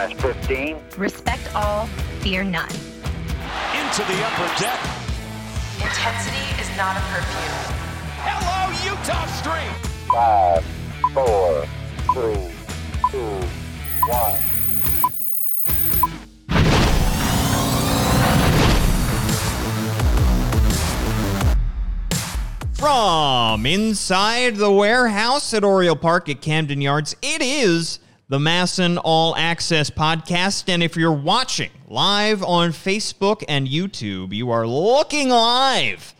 Minus 15. Respect all, fear none. Into the upper deck. Intensity is not a perfume. Hello, Utah Street. Five, four, three, two, one. From inside the warehouse at Oriole Park at Camden Yards, it is the MASN All Access Podcast. And if you're watching live on Facebook and YouTube, you are looking live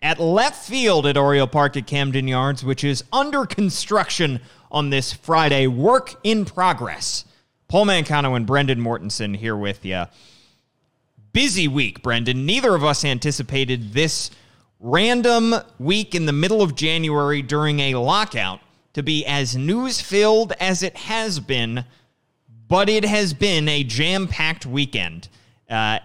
at left field at Oriole Park at Camden Yards, which is under construction on this Friday. Work in progress. Paul Mancano and Brendan Mortensen here with you. Busy week, Brendan. Neither of us anticipated this random week in the middle of January during a lockout to be as news filled as it has been, but it has been a jam packed weekend. Uh,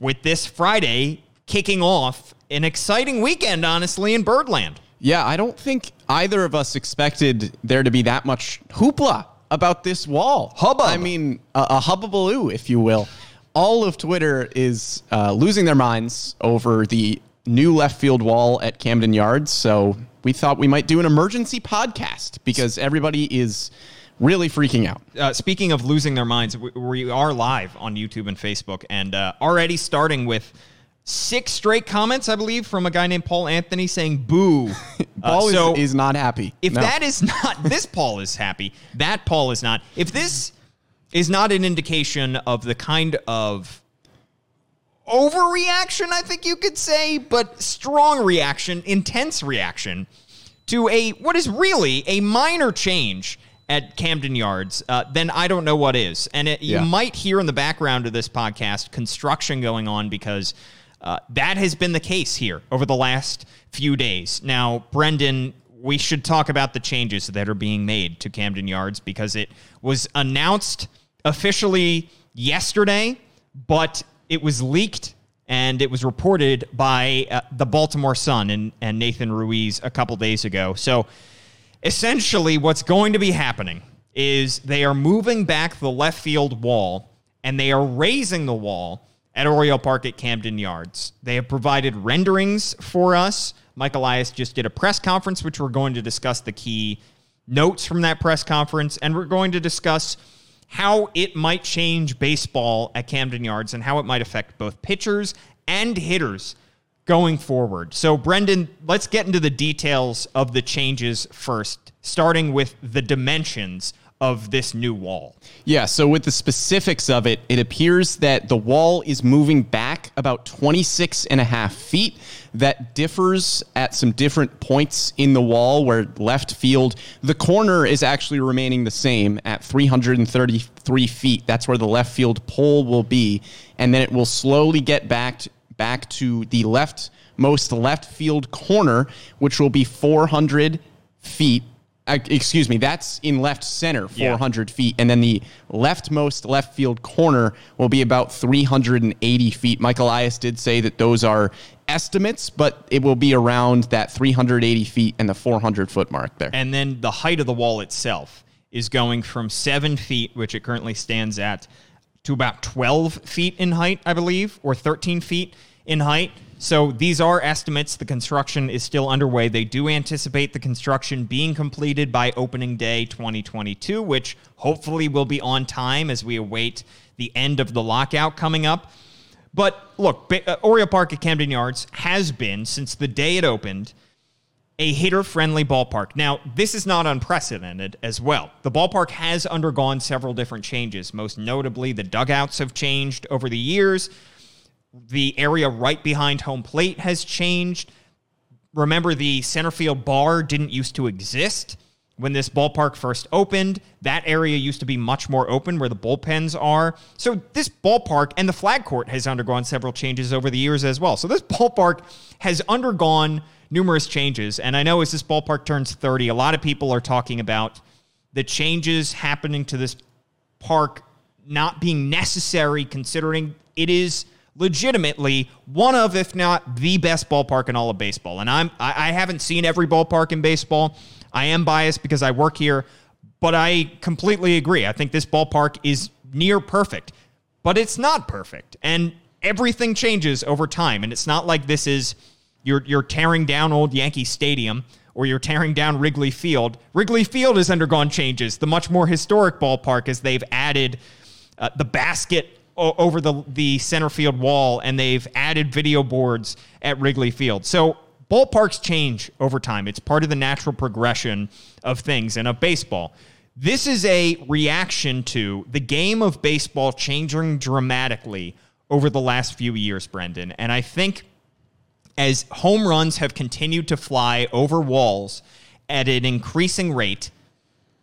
with this Friday kicking off an exciting weekend, honestly, in Birdland. Yeah, I don't think either of us expected there to be that much hoopla about this wall. Hubbub. I mean, a, a hubbubaloo, if you will. All of Twitter is uh, losing their minds over the new left field wall at Camden Yards. So we thought we might do an emergency podcast because everybody is really freaking out. Uh, speaking of losing their minds, we, we are live on YouTube and Facebook, and uh, already starting with six straight comments, I believe, from a guy named Paul Anthony saying "boo." Paul Uh, so is, is not happy. if No. that is not this Paul is happy, that Paul is not. If this is not an indication of the kind of overreaction, I think you could say, but strong reaction, intense reaction to a what is really a minor change at Camden Yards, uh, then I don't know what is. And it, Yeah. you might hear in the background of this podcast construction going on because uh, that has been the case here over the last few days. Now, Brendan, we should talk about the changes that are being made to Camden Yards because it was announced officially yesterday, but it was leaked and it was reported by uh, the Baltimore Sun and, and Nathan Ruiz a couple days ago. So essentially, what's going to be happening is they are moving back the left field wall and they are raising the wall at Oriole Park at Camden Yards. They have provided renderings for us. Mike Elias just did a press conference, which we're going to discuss the key notes from that press conference, and we're going to discuss how it might change baseball at Camden Yards and how it might affect both pitchers and hitters going forward. So, Brendan, let's get into the details of the changes first, starting with the dimensions of this new wall. Yeah, so with the specifics of it, it appears that the wall is moving back about 26 and a half feet. That differs at some different points in the wall where left field, the corner is actually remaining the same at 333 feet. That's where the left field pole will be. And then it will slowly get back, back to the leftmost left field corner, which will be 400 feet uh, excuse me, that's in left center, Yeah. 400 feet. And then the leftmost left field corner will be about 380 feet. Mike Elias did say that those are estimates, but it will be around that 380 feet and the 400 foot mark there. And then the height of the wall itself is going from seven feet, which it currently stands at, to about 12 feet in height, I believe, or 13 feet in height. So these are estimates. The construction is still underway. They do anticipate the construction being completed by opening day 2022, which hopefully will be on time as we await the end of the lockout coming up. But look, uh, Oriole Park at Camden Yards has been, since the day it opened, a hitter friendly ballpark. Now, this is not unprecedented as well. The ballpark has undergone several different changes. Most notably, the dugouts have changed over the years. The area right behind home plate has changed. Remember, the center field bar didn't used to exist when this ballpark first opened. That area used to be much more open where the bullpens are. So, this ballpark and the flag court has undergone several changes over the years as well. So, this ballpark has undergone numerous changes. And I know as this ballpark turns 30, a lot of people are talking about the changes happening to this park not being necessary considering it is legitimately one of if not the best ballpark in all of baseball and i'm i, I haven't seen every ballpark in baseball i am biased because i work here but i completely agree i think this ballpark is near perfect, but it's not perfect. And everything changes over time. And it's not like this is you're you're tearing down old Yankee Stadium or you're tearing down Wrigley Field. Wrigley Field has undergone changes. The much more historic ballpark as they've added uh, the basket over the the center field wall and they've added video boards at Wrigley Field. So ballparks change over time. It's part of the natural progression of things and of baseball. This is a reaction to the game of baseball changing dramatically over the last few years, Brendan. And I think as home runs have continued to fly over walls at an increasing rate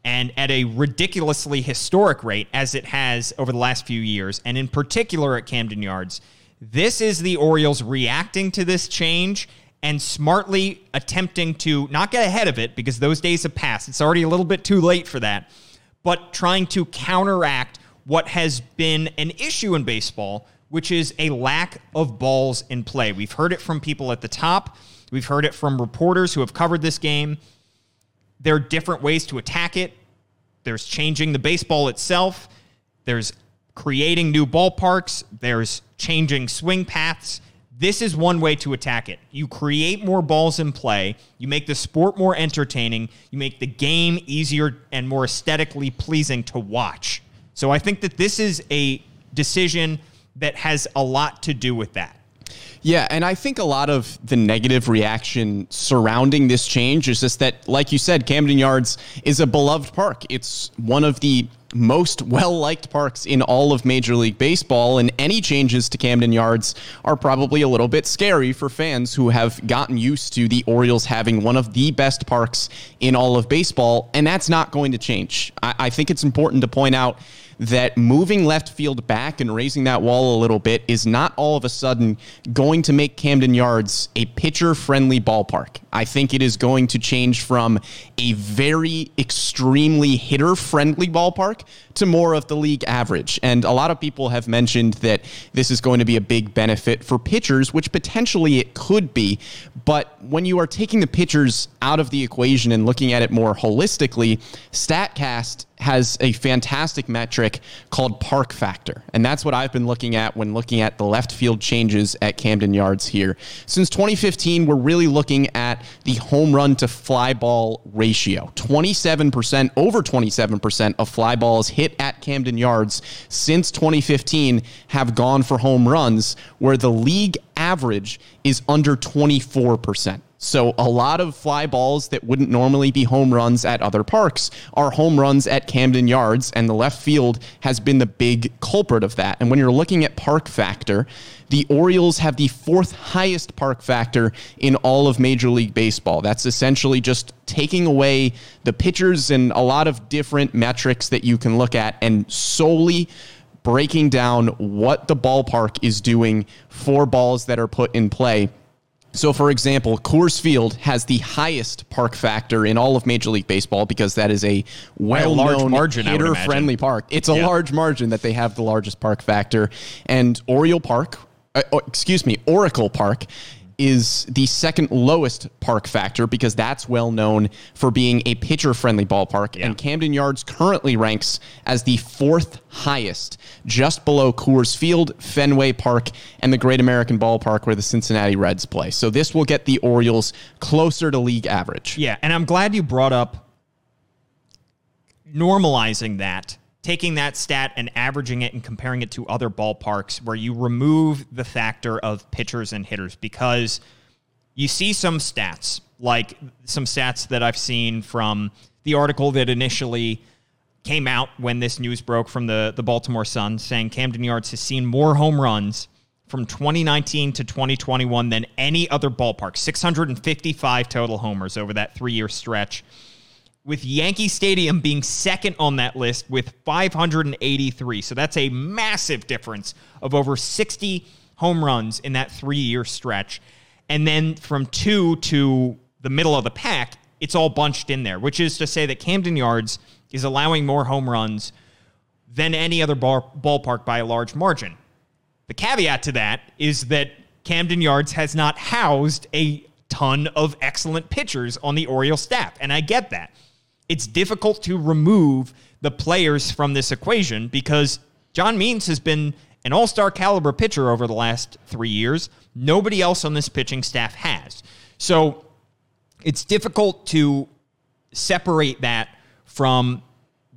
and at a ridiculously historic rate as it has over the last few years, and in particular at Camden Yards, this is the Orioles reacting to this change and smartly attempting to not get ahead of it because those days have passed. It's already a little bit too late for that, but trying to counteract what has been an issue in baseball, which is a lack of balls in play. We've heard it from people at the top, we've heard it from reporters who have covered this game. There are different ways to attack it. There's changing the baseball itself. There's creating new ballparks. There's changing swing paths. This is one way to attack it. You create more balls in play. You make the sport more entertaining. You make the game easier and more aesthetically pleasing to watch. So I think that this is a decision that has a lot to do with that. Yeah, and I think a lot of the negative reaction surrounding this change is just that, like you said, Camden Yards is a beloved park. It's one of the most well liked parks in all of Major League Baseball, and any changes to Camden Yards are probably a little bit scary for fans who have gotten used to the Orioles having one of the best parks in all of baseball, and that's not going to change. I, I think it's important to point out that moving left field back and raising that wall a little bit is not all of a sudden going to make Camden Yards a pitcher friendly ballpark. I think it is going to change from a very extremely hitter friendly ballpark to more of the league average. And a lot of people have mentioned that this is going to be a big benefit for pitchers, which potentially it could be. But when you are taking the pitchers out of the equation and looking at it more holistically, StatCast has a fantastic metric called park factor. And that's what I've been looking at when looking at the left field changes at Camden Yards here. Since 2015, we're really looking at the home run to fly ball ratio. 27%, over 27% of fly balls hit at Camden Yards since 2015 have gone for home runs, where the league average is under 24%. So a lot of fly balls that wouldn't normally be home runs at other parks are home runs at Camden Yards, and the left field has been the big culprit of that. And when you're looking at park factor, the Orioles have the fourth highest park factor in all of Major League Baseball. That's essentially just taking away the pitchers and a lot of different metrics that you can look at and solely breaking down what the ballpark is doing for balls that are put in play. So, for example, Coors Field has the highest park factor in all of Major League Baseball because that is a well-known margin, I would hitter-friendly park. It's a Yeah. large margin that they have the largest park factor, and Oriole Park, uh, oh, excuse me, Oracle Park is the second lowest park factor because that's well known for being a pitcher friendly ballpark. Yeah. And Camden Yards currently ranks as the fourth highest, just below Coors Field, Fenway Park, and the Great American Ballpark where the Cincinnati Reds play. So this will get the Orioles closer to league average. Yeah, and I'm glad you brought up normalizing that, taking that stat and averaging it and comparing it to other ballparks where you remove the factor of pitchers and hitters because you see some stats, like some stats that I've seen from the article that initially came out when this news broke from the, the Baltimore Sun saying Camden Yards has seen more home runs from 2019 to 2021 than any other ballpark 655 total homers over that three year stretch. With Yankee Stadium being second on that list with 583. So that's a massive difference of over 60 home runs in that three year stretch. And then from two to the middle of the pack, it's all bunched in there, which is to say that Camden Yards is allowing more home runs than any other bar- ballpark by a large margin. The caveat to that is that Camden Yards has not housed a ton of excellent pitchers on the Orioles staff, and I get that. It's difficult to remove the players from this equation because John Means has been an all star caliber pitcher over the last three years. Nobody else on this pitching staff has. So it's difficult to separate that from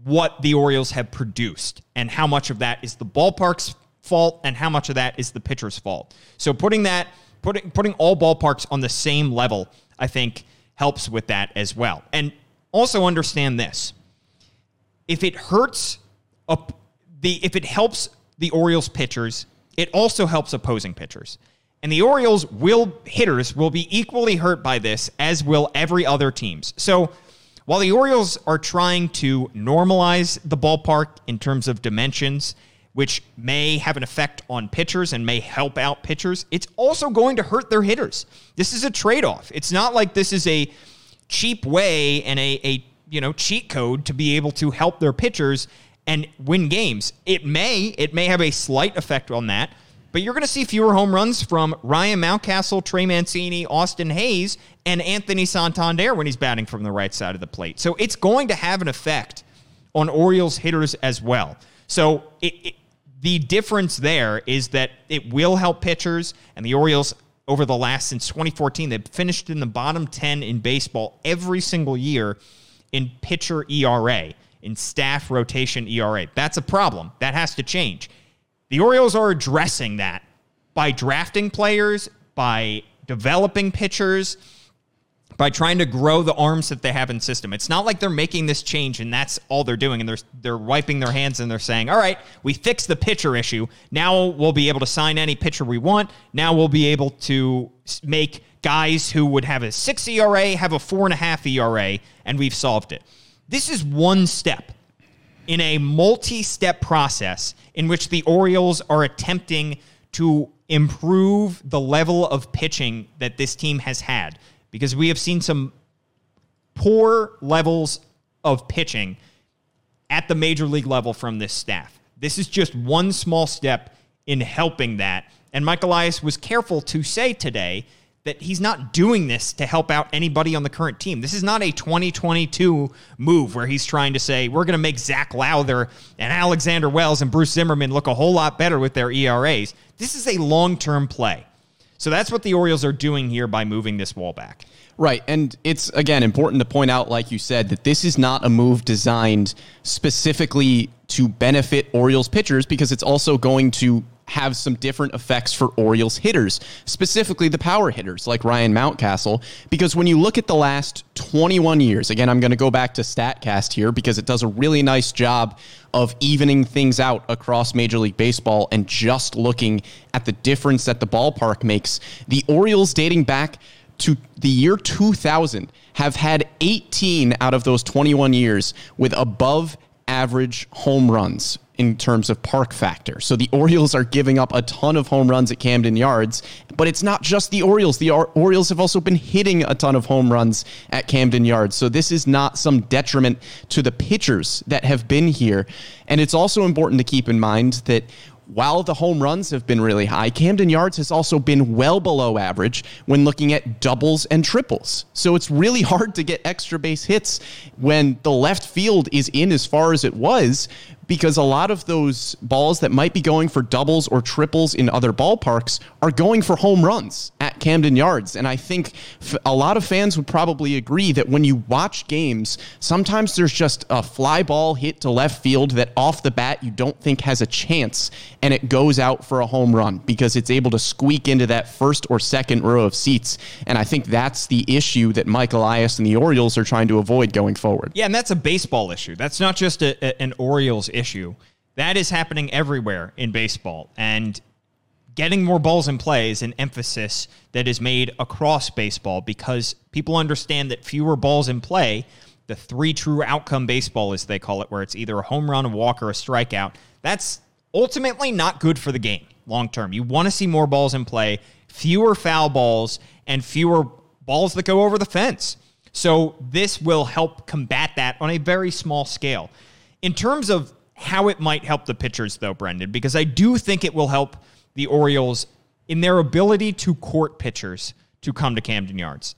what the Orioles have produced and how much of that is the ballpark's fault and how much of that is the pitcher's fault. So putting that putting putting all ballparks on the same level, I think helps with that as well. And also understand this. If it hurts the if it helps the Orioles pitchers, it also helps opposing pitchers. And the Orioles will hitters will be equally hurt by this as will every other teams. So while the Orioles are trying to normalize the ballpark in terms of dimensions, which may have an effect on pitchers and may help out pitchers, it's also going to hurt their hitters. This is a trade-off. It's not like this is a cheap way and a, a you know cheat code to be able to help their pitchers and win games. It may it may have a slight effect on that, but you're going to see fewer home runs from Ryan Mountcastle, Trey Mancini, Austin Hays, and Anthony Santander when he's batting from the right side of the plate. So it's going to have an effect on Orioles hitters as well. So it, it, the difference there is that it will help pitchers, and the Orioles over the last since 2014 they've finished in the bottom 10 in baseball every single year in pitcher ERA, in staff rotation ERA. That's a problem. That has to change. The Orioles are addressing that by drafting players, by developing pitchers, by trying to grow the arms that they have in system. It's not like they're making this change and that's all they're doing and they're they're wiping their hands and they're saying, "All right, we fixed the pitcher issue. Now we'll be able to sign any pitcher we want. Now we'll be able to make guys who would have a six ERA have a four and a half ERA, and we've solved it." This is one step in a multi step process in which the Orioles are attempting to improve the level of pitching that this team has had because we have seen some poor levels of pitching at the major league level from this staff. This is just one small step in helping that. And Mike Elias was careful to say today that he's not doing this to help out anybody on the current team. This is not a 2022 move where he's trying to say, we're going to make Zac Lowther and Alexander Wells and Bruce Zimmermann look a whole lot better with their ERAs. This is a long term play. So that's what the Orioles are doing here by moving this wall back. Right. And it's, again, important to point out, like you said, that this is not a move designed specifically to benefit Orioles pitchers because it's also going to have some different effects for Orioles hitters, specifically the power hitters like Ryan Mountcastle. Because when you look at the last 21 years, again, I'm going to go back to StatCast here because it does a really nice job of evening things out across Major League Baseball and just looking at the difference that the ballpark makes. The Orioles dating back to the year 2000 have had 18 out of those 21 years with above average home runs in terms of park factor. So the Orioles are giving up a ton of home runs at Camden Yards, but it's not just the Orioles. The Orioles have also been hitting a ton of home runs at Camden Yards. So this is not some detriment to the pitchers that have been here. And it's also important to keep in mind that while the home runs have been really high, Camden Yards has also been well below average when looking at doubles and triples. So it's really hard to get extra base hits when the left field is in as far as it was because a lot of those balls that might be going for doubles or triples in other ballparks are going for home runs at Camden Yards. And I think a lot of fans would probably agree that when you watch games, sometimes there's just a fly ball hit to left field that off the bat you don't think has a chance and it goes out for a home run because it's able to squeak into that first or second row of seats. And I think that's the issue that Mike Elias and the Orioles are trying to avoid going forward. Yeah, and that's a baseball issue. That's not just a, a, an Orioles issue issue. That is happening everywhere in baseball. And getting more balls in play is an emphasis that is made across baseball because people understand that fewer balls in play, the three true outcome baseball, as they call it, where it's either a home run, a walk, or a strikeout, that's ultimately not good for the game long term. You want to see more balls in play, fewer foul balls, and fewer balls that go over the fence. So this will help combat that on a very small scale. In terms of how it might help the pitchers, though, Brendan, because I do think it will help the Orioles in their ability to court pitchers to come to Camden Yards.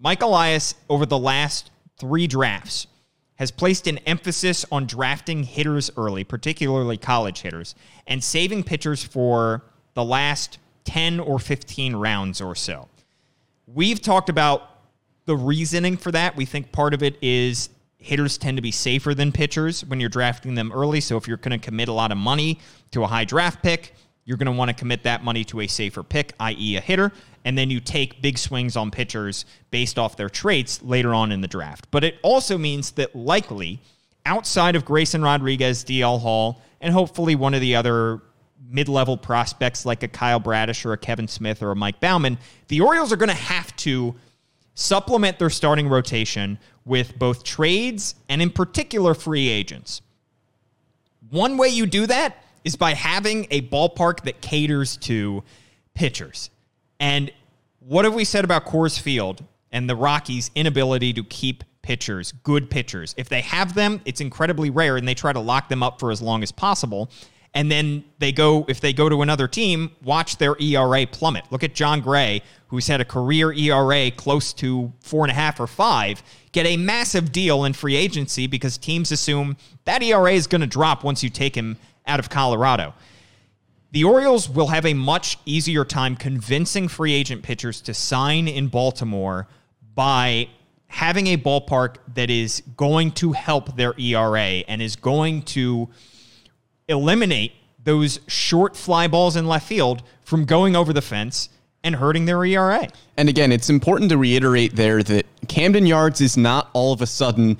Mike Elias, over the last three drafts, has placed an emphasis on drafting hitters early, particularly college hitters, and saving pitchers for the last 10 or 15 rounds or so. We've talked about the reasoning for that. We think part of it is hitters tend to be safer than pitchers when you're drafting them early. So if you're going to commit a lot of money to a high draft pick, you're going to want to commit that money to a safer pick, i.e., a hitter, and then you take big swings on pitchers based off their traits later on in the draft. But it also means that likely outside of Grayson Rodriguez, DL Hall, and hopefully one of the other mid-level prospects like a Kyle Bradish or a Kevin Smith or a Mike Baumann, the Orioles are going to have to supplement their starting rotation with both trades and in particular free agents. One way you do that is by having a ballpark that caters to pitchers. And what have we said about Coors Field and the Rockies' inability to keep pitchers, good pitchers? If they have them, it's incredibly rare and they try to lock them up for as long as possible. And then they go, if they go to another team, watch their ERA plummet. Look at Jon Gray, who's had a career ERA close to four and a half or five, get a massive deal in free agency because teams assume that ERA is going to drop once you take him out of Colorado. The Orioles will have a much easier time convincing free agent pitchers to sign in Baltimore by having a ballpark that is going to help their ERA and is going to eliminate those short fly balls in left field from going over the fence and hurting their ERA. And again, it's important to reiterate there that Camden Yards is not all of a sudden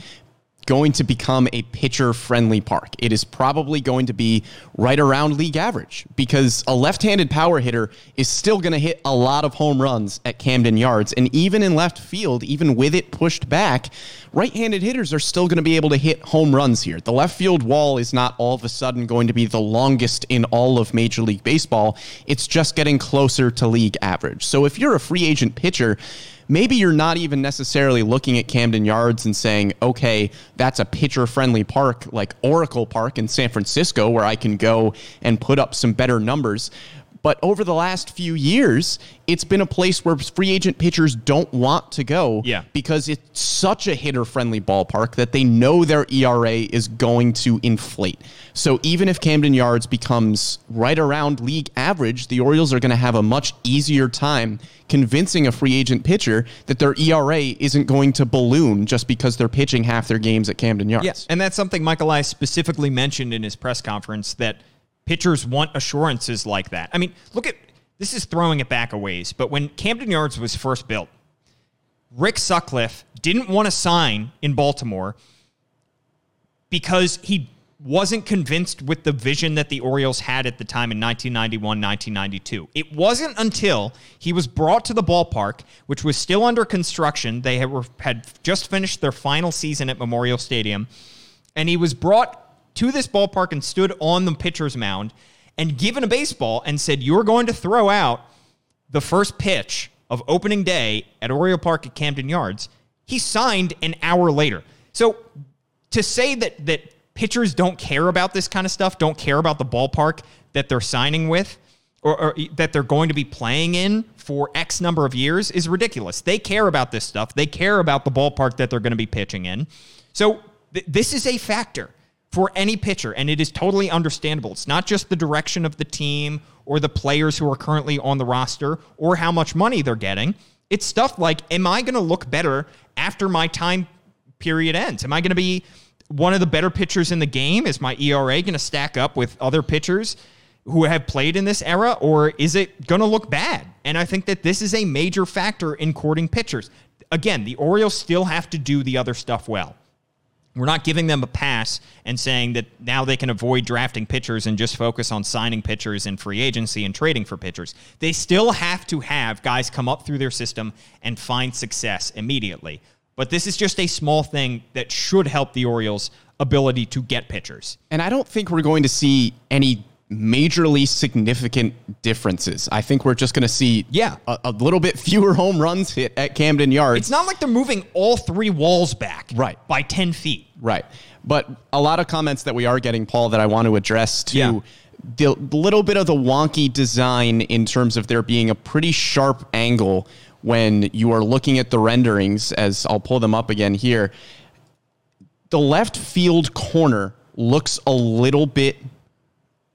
going to become a pitcher friendly park. It is probably going to be right around league average because a left handed power hitter is still going to hit a lot of home runs at Camden Yards. And even in left field, even with it pushed back, right handed hitters are still going to be able to hit home runs here. The left field wall is not all of a sudden going to be the longest in all of Major League Baseball. It's just getting closer to league average. So if you're a free agent pitcher, maybe you're not even necessarily looking at Camden Yards and saying, okay, that's a pitcher friendly park like Oracle Park in San Francisco where I can go and put up some better numbers. But over the last few years, it's been a place where free agent pitchers don't want to go Yeah. because it's such a hitter friendly ballpark that they know their ERA is going to inflate. So even if Camden Yards becomes right around league average, the Orioles are going to have a much easier time convincing a free agent pitcher that their ERA isn't going to balloon just because they're pitching half their games at Camden Yards. Yes. And that's something Michael I specifically mentioned in his press conference that pitchers want assurances like that. I mean, look at this is throwing it back a ways, but when Camden Yards was first built, Rick Sutcliffe didn't want to sign in Baltimore because he wasn't convinced with the vision that the Orioles had at the time in 1991, 1992. It wasn't until he was brought to the ballpark, which was still under construction. They had, had just finished their final season at Memorial Stadium, and he was brought to this ballpark and stood on the pitcher's mound and given a baseball and said, You're going to throw out the first pitch of opening day at Oriole Park at Camden Yards. He signed an hour later. So to say that that pitchers don't care about this kind of stuff, don't care about the ballpark that they're signing with, or, or that they're going to be playing in for X number of years is ridiculous. They care about this stuff. They care about the ballpark that they're going to be pitching in. So th- this is a factor for any pitcher, and it is totally understandable. It's not just the direction of the team or the players who are currently on the roster or how much money they're getting. It's stuff like, am I going to look better after my time period ends? Am I going to be one of the better pitchers in the game? Is my ERA going to stack up with other pitchers who have played in this era, or is it going to look bad? And I think that this is a major factor in courting pitchers. Again, the Orioles still have to do the other stuff well. We're not giving them a pass and saying that now they can avoid drafting pitchers and just focus on signing pitchers in free agency and trading for pitchers. They still have to have guys come up through their system and find success immediately. But this is just a small thing that should help the Orioles' ability to get pitchers. And I don't think we're going to see any majorly significant differences. I think we're just going to see Yeah. a, a little bit fewer home runs hit at Camden Yards. It's not like they're moving all three walls back Right. by 10 feet. Right. But a lot of comments that we are getting, Paul, that I want to address to Yeah. the little bit of the wonky design in terms of there being a pretty sharp angle when you are looking at the renderings, as I'll pull them up again here. the left field corner looks a little bit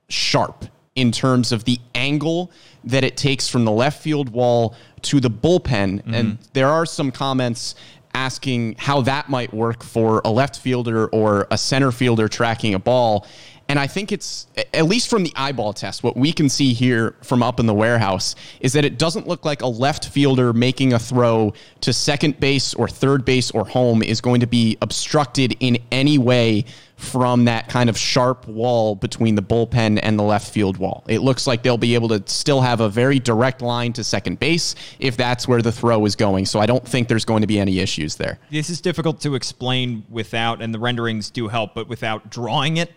sharp in terms of the angle that it takes from the left field wall to the bullpen. And mm-hmm. there are some comments asking how that might work for a left fielder or a center fielder tracking a ball. And I think it's, at least from the eyeball test, what we can see here from up in the warehouse is that it doesn't look like a left fielder making a throw to second base or third base or home is going to be obstructed in any way from that kind of sharp wall between the bullpen and the left field wall. It looks like they'll be able to still have a very direct line to second base if that's where the throw is going. So I don't think there's going to be any issues there. This is difficult to explain without, and the renderings do help, but without drawing it.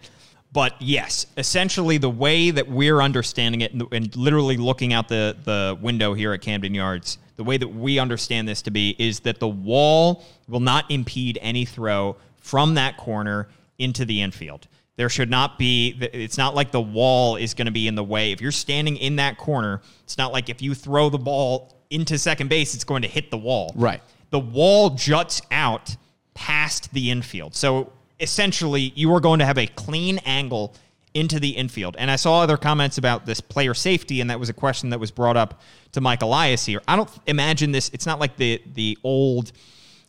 But yes, essentially the way that we're understanding it and, and literally looking out the, the window here at Camden Yards, the way that we understand this to be is that the wall will not impede any throw from that corner into the infield. There should not be, it's not like the wall is going to be in the way. If you're standing in that corner, it's not like if you throw the ball into second base, it's going to hit the wall. Right. The wall juts out past the infield. So essentially, you are going to have a clean angle into the infield. And I saw other comments about this player safety, and that was a question that was brought up to Mike Elias here. I don't imagine this, it's not like the the old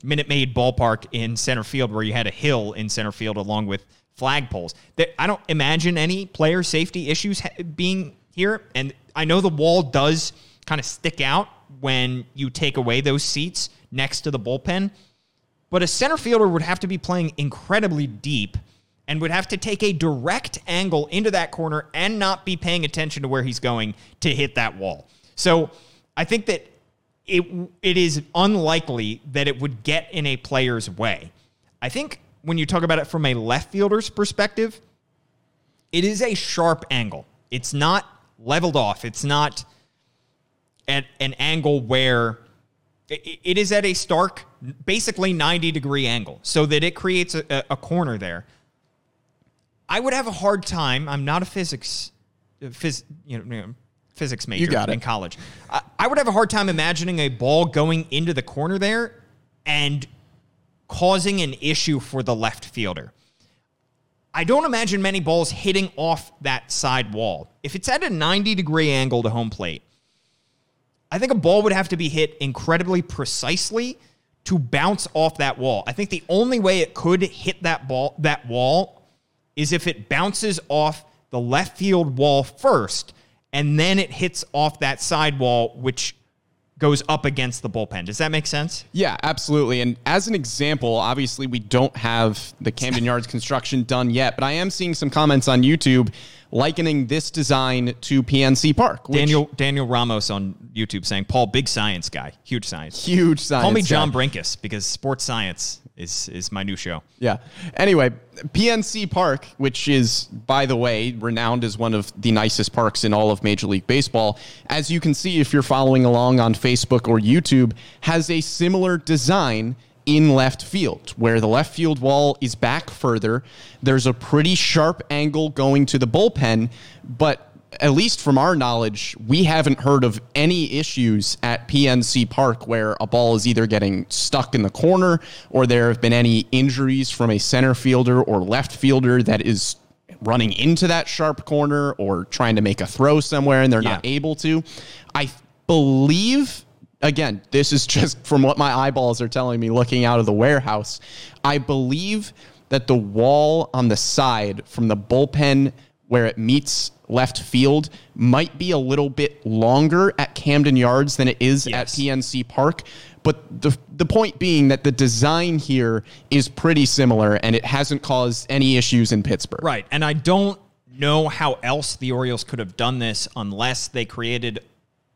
Minute Maid ballpark in center field where you had a hill in center field along with flagpoles. I don't imagine any player safety issues being here. And I know the wall does kind of stick out when you take away those seats next to the bullpen. But a center fielder would have to be playing incredibly deep and would have to take a direct angle into that corner and not be paying attention to where he's going to hit that wall. So I think that it it is unlikely that it would get in a player's way. I think when you talk about it from a left fielder's perspective, it is a sharp angle. It's not leveled off. It's not at an angle where it it is at a stark, basically 90 degree angle, so that it creates a, a corner there. I would have a hard time. I'm not a physics, uh, phys, you know, physics major in it. college. I, I would have a hard time imagining a ball going into the corner there and causing an issue for the left fielder. I don't imagine many balls hitting off that side wall. If it's at a 90 degree angle to home plate, I think a ball would have to be hit incredibly precisely to bounce off that wall. I think the only way it could hit that ball that wall is if it bounces off the left field wall first and then it hits off that side wall which goes up against the bullpen. Does that make sense? Yeah, absolutely. And as an example, obviously we don't have the Camden Yards construction done yet, but I am seeing some comments on YouTube likening this design to PNC Park. which- Daniel Daniel Ramos on YouTube saying, "Paul, big science guy, huge science." huge science. Call me guy. John Brenkus because sports science is is my new show. Yeah. Anyway, PNC Park, which is, by the way, renowned as one of the nicest parks in all of Major League Baseball, as you can see if you're following along on Facebook or YouTube, has a similar design in left field, where the left field wall is back further. There's a pretty sharp angle going to the bullpen, but at least from our knowledge, we haven't heard of any issues at PNC Park where a ball is either getting stuck in the corner or there have been any injuries from a center fielder or left fielder that is running into that sharp corner or trying to make a throw somewhere and they're not able to. I believe again, this is just from what my eyeballs are telling me looking out of the warehouse. I believe that the wall on the side from the bullpen where it meets left field might be a little bit longer at Camden Yards than it is Yes. at PNC Park. But the the point being that the design here is pretty similar and it hasn't caused any issues in Pittsburgh. Right. And I don't know how else the Orioles could have done this unless they created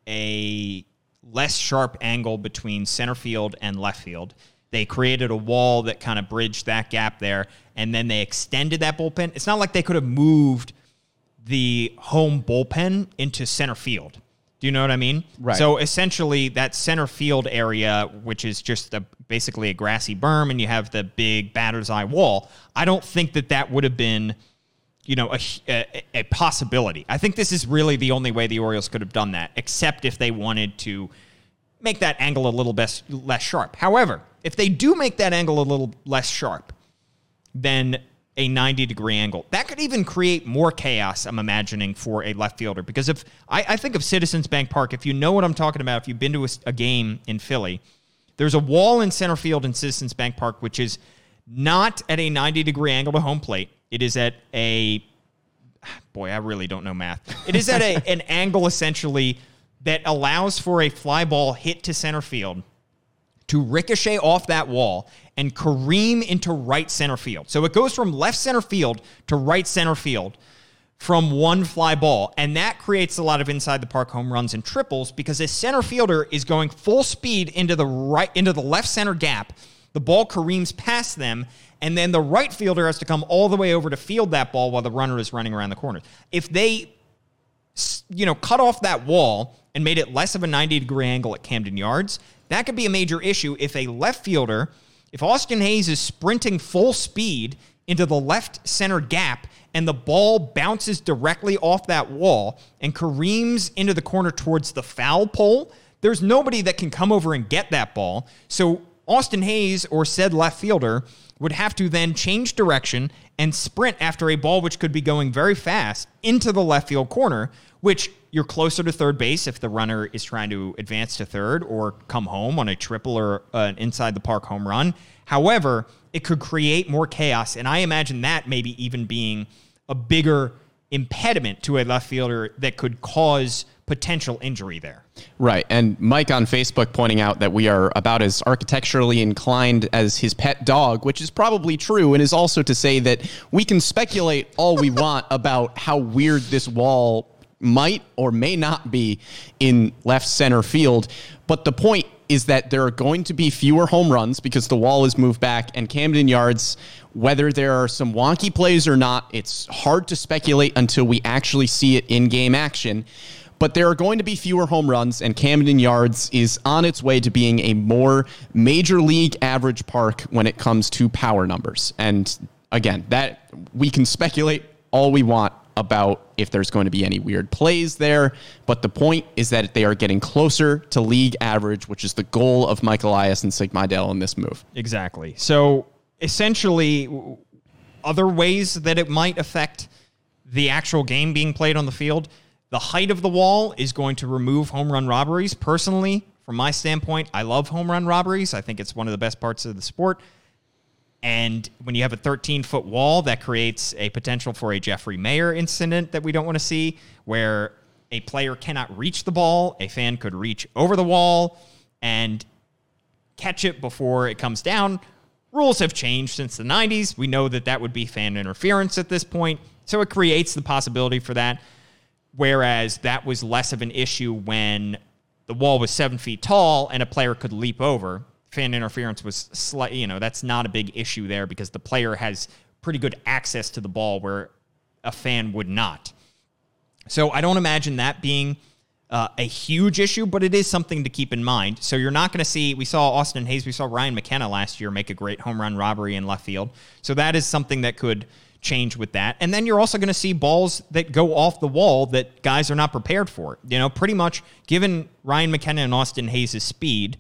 a less sharp angle between center field and left field. They created a wall that kind of bridged that gap there, and then they extended that bullpen. It's not like they could have moved the home bullpen into center field. Do you know what I mean? Right. So essentially, that center field area, which is just a, basically a grassy berm, and you have the big batter's eye wall. I don't think that that would have been, you know, a, a, a possibility. I think this is really the only way the Orioles could have done that, except if they wanted to make that angle a little best, less sharp. However, if they do make that angle a little less sharp, than a 90 degree angle. That could even create more chaos, I'm imagining, for a left fielder. Because if I, I think of Citizens Bank Park, if you know what I'm talking about, if you've been to a, a game in Philly, there's a wall in center field in Citizens Bank Park, which is not at a 90 degree angle to home plate. It is at a boy, I really don't know math. It is at a, an angle essentially that allows for a fly ball hit to center field to ricochet off that wall and careen into right center field. So it goes from left center field to right center field from one fly ball. And that creates a lot of inside the park home runs and triples because a center fielder is going full speed into the right into the left center gap. The ball careens past them, and then the right fielder has to come all the way over to field that ball while the runner is running around the corners. If they you know, cut off that wall and made it less of a 90 degree angle at Camden Yards, that could be a major issue if a left fielder, if Austin Hays is sprinting full speed into the left center gap and the ball bounces directly off that wall and careens into the corner towards the foul pole, there's nobody that can come over and get that ball. So Austin Hays or said left fielder would have to then change direction and sprint after a ball which could be going very fast into the left field corner, which you're closer to third base if the runner is trying to advance to third or come home on a triple or uh, an inside the park home run. However, it could create more chaos, and I imagine that maybe even being a bigger impediment to a left fielder that could cause potential injury there. Right. And Mike on Facebook pointing out that we are about as architecturally inclined as his pet dog, which is probably true, and is also to say that we can speculate all we want about how weird this wall might or may not be in left center field. But the point is that there are going to be fewer home runs because the wall is moved back and Camden Yards, whether there are some wonky plays or not, it's hard to speculate until we actually see it in game action. But there are going to be fewer home runs, and Camden Yards is on its way to being a more major league average park when it comes to power numbers. And again, that we can speculate all we want about if there's going to be any weird plays there. But the point is that they are getting closer to league average, which is the goal of Michael Elias and Sig Mejdal in this move. Exactly. So essentially, other ways that it might affect the actual game being played on the field, the height of the wall is going to remove home run robberies. Personally, from my standpoint, I love home run robberies. I think it's one of the best parts of the sport. And when you have a 13 foot wall, that creates a potential for a Jeffrey Maier incident that we don't want to see, where a player cannot reach the ball, a fan could reach over the wall and catch it before it comes down. Rules have changed since the 90s. We know that that would be fan interference at this point. So it creates the possibility for that. Whereas that was less of an issue when the wall was seven feet tall and a player could leap over fan interference was slight, you know, that's not a big issue there because the player has pretty good access to the ball where a fan would not. So I don't imagine that being uh, a huge issue, but it is something to keep in mind. So you're not going to see, we saw Austin Hays, we saw Ryan McKenna last year make a great home run robbery in left field. So that is something that could change with that. And then you're also going to see balls that go off the wall that guys are not prepared for. You know, pretty much given Ryan McKenna and Austin Hays' speed,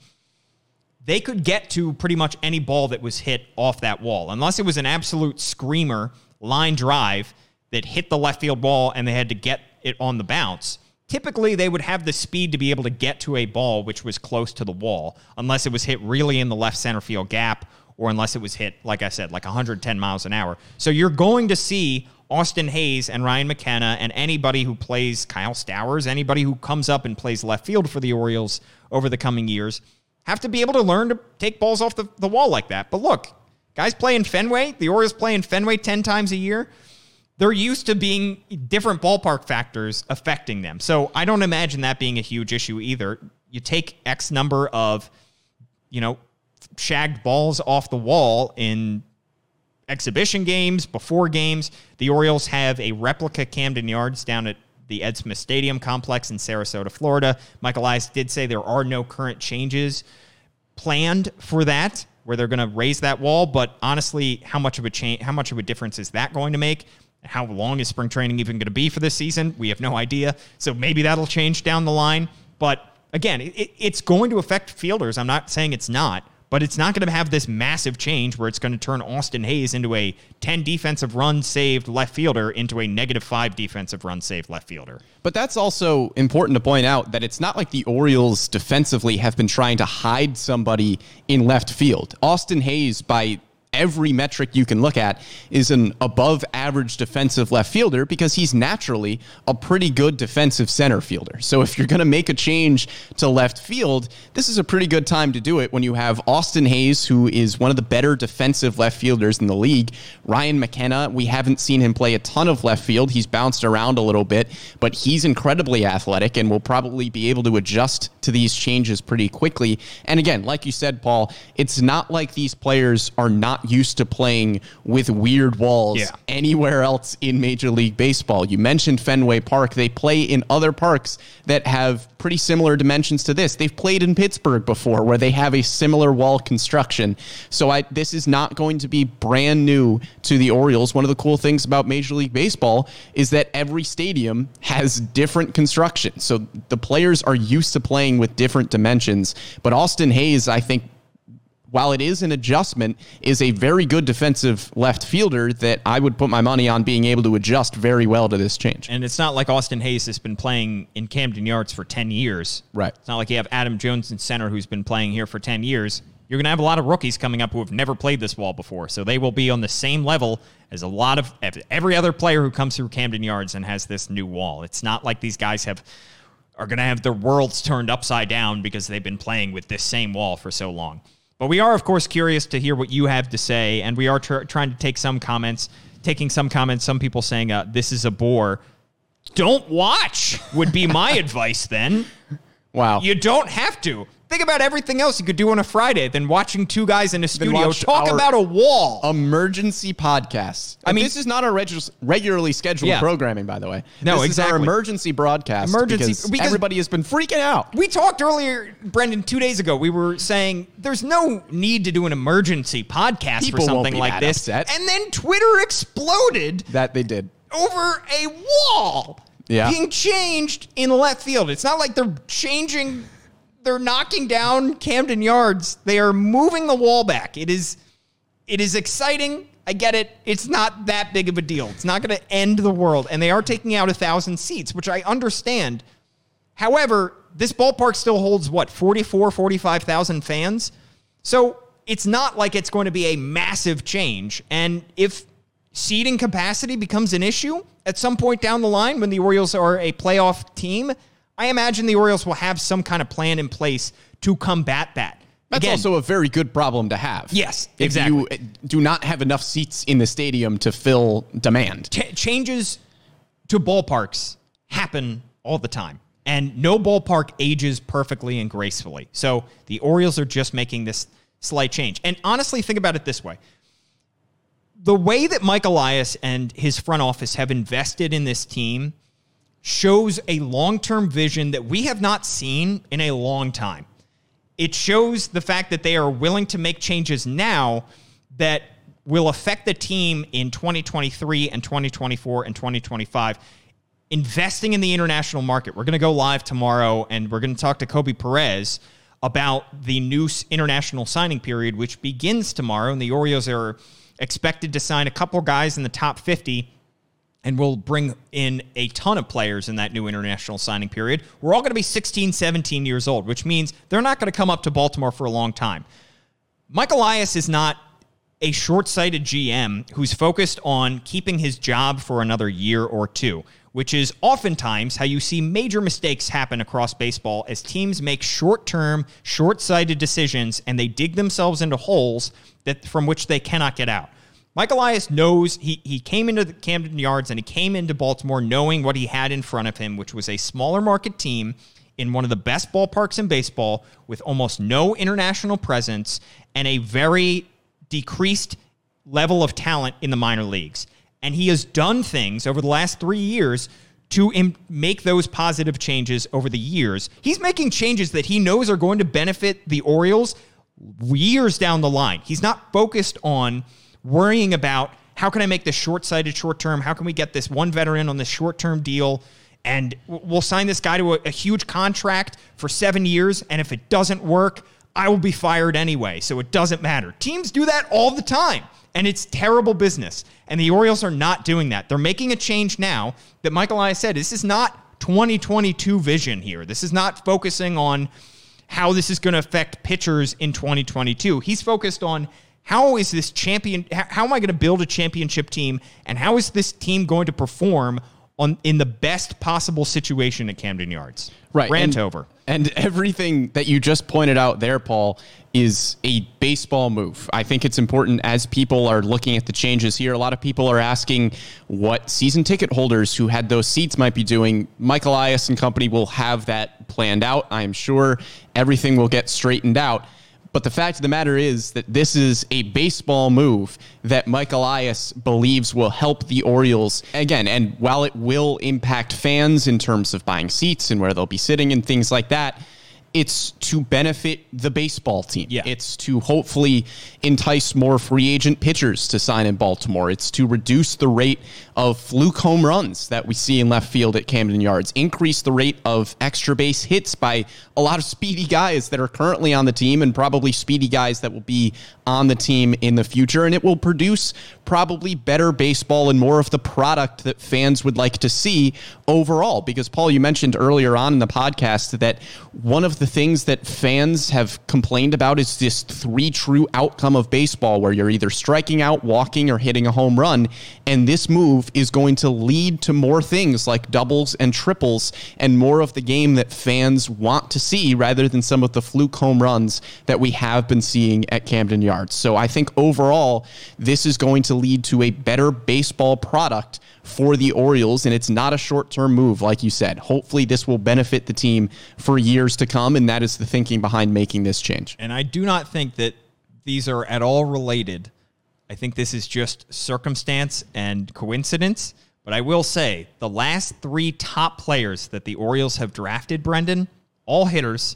they could get to pretty much any ball that was hit off that wall, unless it was an absolute screamer line drive that hit the left field wall and they had to get it on the bounce. Typically, they would have the speed to be able to get to a ball which was close to the wall, unless it was hit really in the left center field gap or unless it was hit, like I said, like 110 miles an hour. So you're going to see Austin Hays and Ryan McKenna and anybody who plays Kyle Stowers, anybody who comes up and plays left field for the Orioles over the coming years have to be able to learn to take balls off the, the wall like that. But look, guys play in Fenway. The Orioles play in Fenway 10 times a year. They're used to being different ballpark factors affecting them. So I don't imagine that being a huge issue either. You take X number of, you know, shagged balls off the wall in exhibition games, before games. The Orioles have a replica Camden Yards down at the Ed Smith Stadium complex in Sarasota, Florida. Michael Elias did say there are no current changes planned for that, where they're going to raise that wall. But honestly, how much of a change, how much of a difference is that going to make? How long is spring training even going to be for this season? We have no idea. So maybe that'll change down the line. But again, it, it's going to affect fielders. I'm not saying it's not, but it's not going to have this massive change where it's going to turn Austin Hays into a 10 defensive run saved left fielder into a negative 5 defensive run saved left fielder. But that's also important to point out that it's not like the Orioles defensively have been trying to hide somebody in left field. Austin Hays, by every metric you can look at is an above average defensive left fielder because he's naturally a pretty good defensive center fielder. So if you're going to make a change to left field, this is a pretty good time to do it when you have Austin Hays, who is one of the better defensive left fielders in the league. Ryan McKenna, we haven't seen him play a ton of left field. He's bounced around a little bit, but he's incredibly athletic and will probably be able to adjust to these changes pretty quickly. And again, like you said, Paul, it's not like these players are not used to playing with weird walls Yeah. anywhere else in Major League Baseball. You mentioned Fenway Park. They play in other parks that have pretty similar dimensions to this. They've played in Pittsburgh before where they have a similar wall construction. So I this is not going to be brand new to the Orioles. One of the cool things about Major League Baseball is that every stadium has different construction. So the players are used to playing with different dimensions. But Austin Hays, I think while it is an adjustment, is a very good defensive left fielder that I would put my money on being able to adjust very well to this change. And it's not like Austin Hays has been playing in Camden Yards for 10 years. Right. It's not like you have Adam Jones in center who's been playing here for 10 years. You're going to have a lot of rookies coming up who have never played this wall before. So they will be on the same level as a lot of every other player who comes through Camden Yards and has this new wall. It's not like these guys have are going to have their worlds turned upside down because they've been playing with this same wall for so long. But we are, of course, curious to hear what you have to say, and we are tr- trying to take some comments, taking some comments. Some people saying uh, this is a bore. Don't watch would be my advice. Then Wow. you don't have to think about everything else you could do on a Friday than watching two guys in a studio talk about a wall. emergency podcast. I mean- this is not our regu- regularly scheduled Yeah. programming, by the way. No, this exactly. is our emergency broadcast. Emergency- because, because- everybody has been freaking out. we talked earlier, Brendan, two days ago. We were saying there's no need to do an emergency podcast People for something like this. upset. And then Twitter exploded That they did. over a wall Yeah. being changed in left field. It's not like they're changing, they're knocking down Camden Yards. They are moving the wall back. It is, it is exciting. I get it. It's not that big of a deal. It's not going to end the world. And they are taking out a thousand seats, which I understand. However, this ballpark still holds what, 44, 45,000 fans? So it's not like it's going to be a massive change. And if seating capacity becomes an issue at some point down the line when the Orioles are a playoff team, I imagine the Orioles will have some kind of plan in place to combat that. That's Again, also a very good problem to have. Yes, if exactly. you do not have enough seats in the stadium to fill demand. Ch- changes to ballparks happen all the time. And no ballpark ages perfectly and gracefully. So the Orioles are just making this slight change. And honestly, think about it this way the way that Mike Elias and his front office have invested in this team shows a long term vision that we have not seen in a long time. It shows the fact that they are willing to make changes now that will affect the team in 2023 and 2024 and 2025. Investing in the international market. We're going to go live tomorrow and we're going to talk to Koby Perez about the new international signing period, which begins tomorrow. And the Orioles are expected to sign a couple guys in the top 50 and we'll bring in a ton of players in that new international signing period. We're all going to be 16, 17 years old, which means they're not going to come up to Baltimore for a long time. Mike Elias is not a short sighted GM who's focused on keeping his job for another year or two, which is oftentimes how you see major mistakes happen across baseball as teams make short term, short sighted decisions and they dig themselves into holes that, from which they cannot get out. Mike Elias knows he, he came into the Camden Yards and he came into Baltimore knowing what he had in front of him, which was a smaller market team in one of the best ballparks in baseball with almost no international presence and a very decreased level of talent in the minor leagues. And he has done things over the last three years to Im- make those positive changes over the years. He's making changes that he knows are going to benefit the Orioles years down the line. He's not focused on worrying about how can I make this short sighted short term? How can we get this one veteran on this short term deal? And we'll sign this guy to a, a huge contract for seven years. And if it doesn't work, I will be fired anyway, so it doesn't matter. Teams do that all the time, and it's terrible business. And the Orioles are not doing that. They're making a change now that Mike Elias said this is not 2022 vision here. This is not focusing on how this is going to affect pitchers in 2022. He's focused on how is this champion how, am I going to build a championship team and how is this team going to perform on in the best possible situation at Camden Yards. Right. Rant and, over. And everything that you just pointed out there, Paul, is a baseball move. I think it's important as people are looking at the changes here. A lot of people are asking what season ticket holders who had those seats might be doing. Michael Elias and company will have that planned out. I am sure everything will get straightened out. But the fact of the matter is that this is a baseball move that Mike Elias believes will help the Orioles again. And while it will impact fans in terms of buying seats and where they'll be sitting and things like that, it's to benefit the baseball team. Yeah. It's to hopefully entice more free agent pitchers to sign in Baltimore. It's to reduce the rate of fluke home runs that we see in left field at Camden Yards, increase the rate of extra base hits by a lot of speedy guys that are currently on the team and probably speedy guys that will be on the team in the future. And it will produce probably better baseball and more of the product that fans would like to see overall. Because, Paul, you mentioned earlier on in the podcast that one of the things that fans have complained about is this three true outcome of baseball where you're either striking out, walking, or hitting a home run. And this move is going to lead to more things like doubles and triples and more of the game that fans want to see rather than some of the fluke home runs that we have been seeing at Camden Yards. So I think overall, this is going to lead to a better baseball product for the Orioles, and it's not a short term move, like you said. Hopefully, this will benefit the team for years to come, and that is the thinking behind making this change. And I do not think that these are at all related. I think this is just circumstance and coincidence. But I will say the last three top players that the Orioles have drafted, Brendan, all hitters,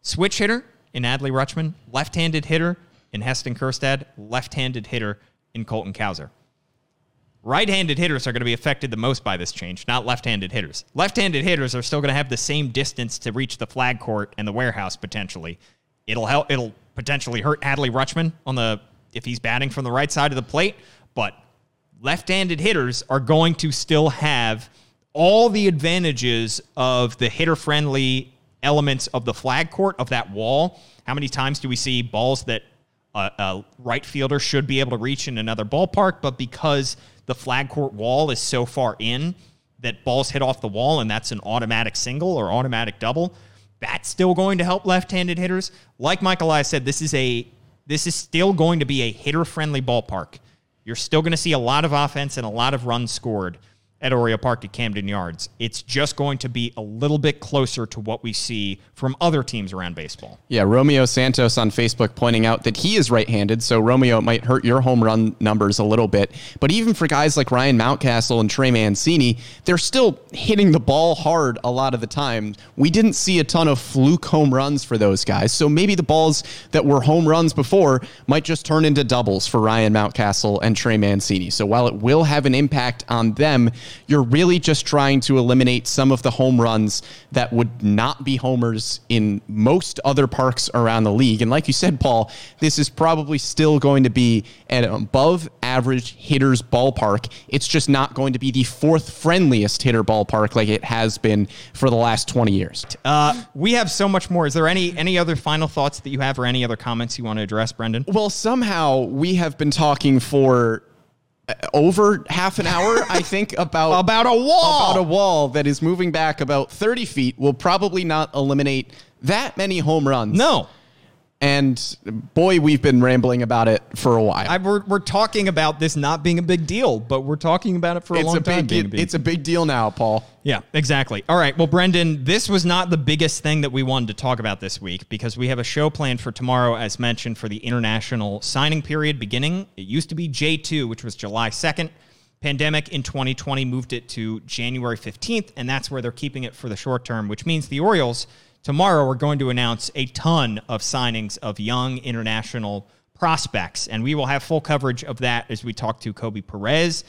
switch hitter in Adley Rutschman, left handed hitter in Heston Kjerstad, left handed hitter in Colton Cowser. Right handed hitters are going to be affected the most by this change, not left handed hitters. Left handed hitters are still going to have the same distance to reach the flag court and the warehouse potentially. It'll help, it'll potentially hurt Adley Rutschman on the, if he's batting from the right side of the plate, but left handed hitters are going to still have all the advantages of the hitter friendly elements of the flag court of that wall. How many times do we see balls that a, a right fielder should be able to reach in another ballpark, but because the flag court wall is so far in that balls hit off the wall and that's an automatic single or automatic double, that's still going to help left-handed hitters. Like Mike Elias said, this is a this is still going to be a hitter-friendly ballpark. You're still going to see a lot of offense and a lot of runs scored at Oriole Park at Camden Yards. It's just going to be a little bit closer to what we see from other teams around baseball. Yeah, Romeo Santos on Facebook pointing out that he is right handed, so Romeo, it might hurt your home run numbers a little bit. But even for guys like Ryan Mountcastle and Trey Mancini, they're still hitting the ball hard a lot of the time. We didn't see a ton of fluke home runs for those guys, so maybe the balls that were home runs before might just turn into doubles for Ryan Mountcastle and Trey Mancini. So while it will have an impact on them, you're really just trying to eliminate some of the home runs that would not be homers in most other parks around the league. And like you said, Paul, this is probably still going to be an above average hitters ballpark. It's just not going to be the fourth friendliest hitter ballpark like it has been for the last 20 years. Uh, we have so much more. Is there any any other final thoughts that you have or any other comments you want to address, Brendan? Well, somehow we have been talking for Uh, over half an hour, I think, about About a wall. about a wall that is moving back about 30 feet will probably not eliminate that many home runs. No. And boy, we've been rambling about it for a while. I, we're, we're talking about this not being a big deal, but we're talking about it for a it's long a time. big, a big it's a big deal now, Paul. Yeah, exactly. All right. Well, Brendan, this was not the biggest thing that we wanted to talk about this week because we have a show planned for tomorrow, as mentioned, for the international signing period beginning. It used to be J2, which was July 2nd. Pandemic in 2020 moved it to January 15th, and that's where they're keeping it for the short term, which means the Orioles tomorrow we're going to announce a ton of signings of young international prospects, and we will have full coverage of that as we talk to Koby Perez.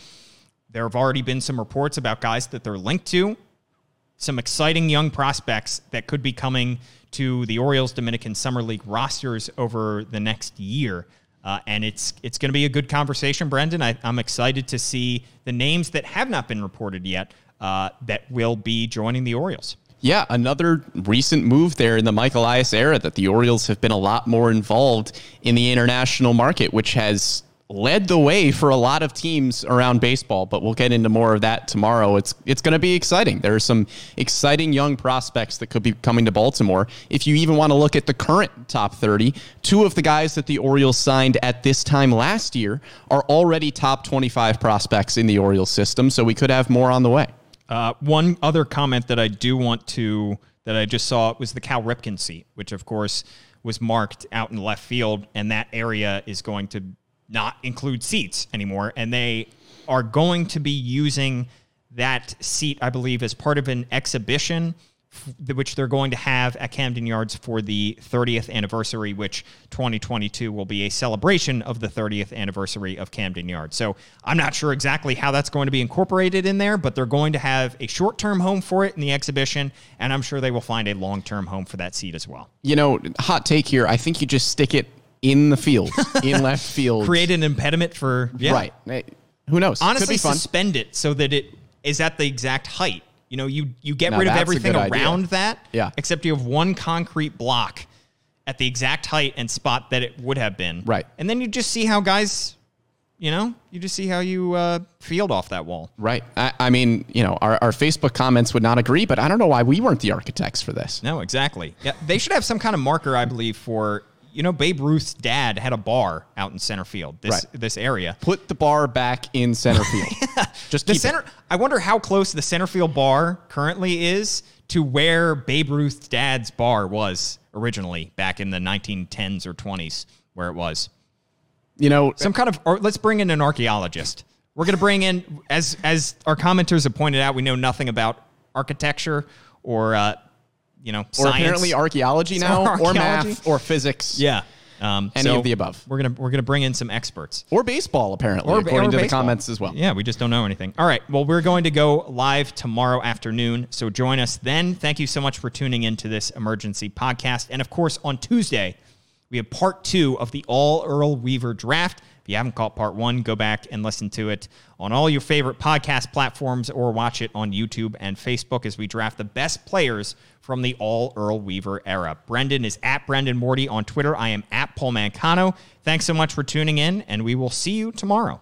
There have already been some reports about guys that they're linked to. some exciting young prospects that could be coming to the Orioles Dominican Summer League rosters over the next year. Uh, and it's it's going to be a good conversation, Brendan. I, I'm excited to see the names that have not been reported yet uh, that will be joining the Orioles. Yeah, another recent move there in the Michael Elias era that the Orioles have been a lot more involved in the international market, which has led the way for a lot of teams around baseball, but we'll get into more of that tomorrow. It's it's going to be exciting. There are some exciting young prospects that could be coming to Baltimore. If you even want to look at the current top 30, two of the guys that the Orioles signed at this time last year are already top 25 prospects in the Orioles system, so we could have more on the way. Uh, one other comment that I do want to that I just saw was the Cal Ripken seat, which of course was marked out in left field, and that area is going to not include seats anymore, and they are going to be using that seat, I believe, as part of an exhibition which they're going to have at Camden Yards for the 30th anniversary, which 2022 will be a celebration of the 30th anniversary of Camden Yards. So I'm not sure exactly how that's going to be incorporated in there, but they're going to have a short term home for it in the exhibition, and I'm sure they will find a long term home for that seat as well. You know, hot take here. I think you just stick it in the field, in left field. Create an impediment for, yeah. Right. Who knows? Honestly, Could be fun. suspend it so that it is at the exact height. You know, you you get Now rid of everything good idea. around that. Yeah. Except you have one concrete block at the exact height and spot that it would have been. Right. And then you just see how guys, you know, you just see how you uh, field off that wall. Right. I, I mean, you know, our, our Facebook comments would not agree, but I don't know why we weren't the architects for this. No, exactly. Yeah, they should have some kind of marker, I believe, for you know, Babe Ruth's dad had a bar out in center field. This Right. this area. Put the bar back in center field. Just The keep it. center. I wonder how close the center field bar currently is to where Babe Ruth's dad's bar was originally back in the 1910s or 20s, where it was. You know, Some kind of. Or let's bring in an archaeologist. We're going to bring in, as as our commenters have pointed out, we know nothing about architecture or uh, you know or apparently archaeology now, or archaeology? math, or physics, yeah. Um, Any so of the above. We're gonna we're gonna bring in some experts. or baseball, apparently, Or- according or to the comments as well. Yeah, we just don't know anything. All right. Well, we're going to go live tomorrow afternoon. So join us then. Thank you so much for tuning into this emergency podcast. And of course, on Tuesday, we have part two of the All Earl Weaver draft. If you haven't caught part one, go back and listen to it on all your favorite podcast platforms or watch it on YouTube and Facebook as we draft the best players from the All Earl Weaver era. Brendan is at Brendan Morty on Twitter. I am at Paul Mancano. Thanks so much for tuning in, and we will see you tomorrow.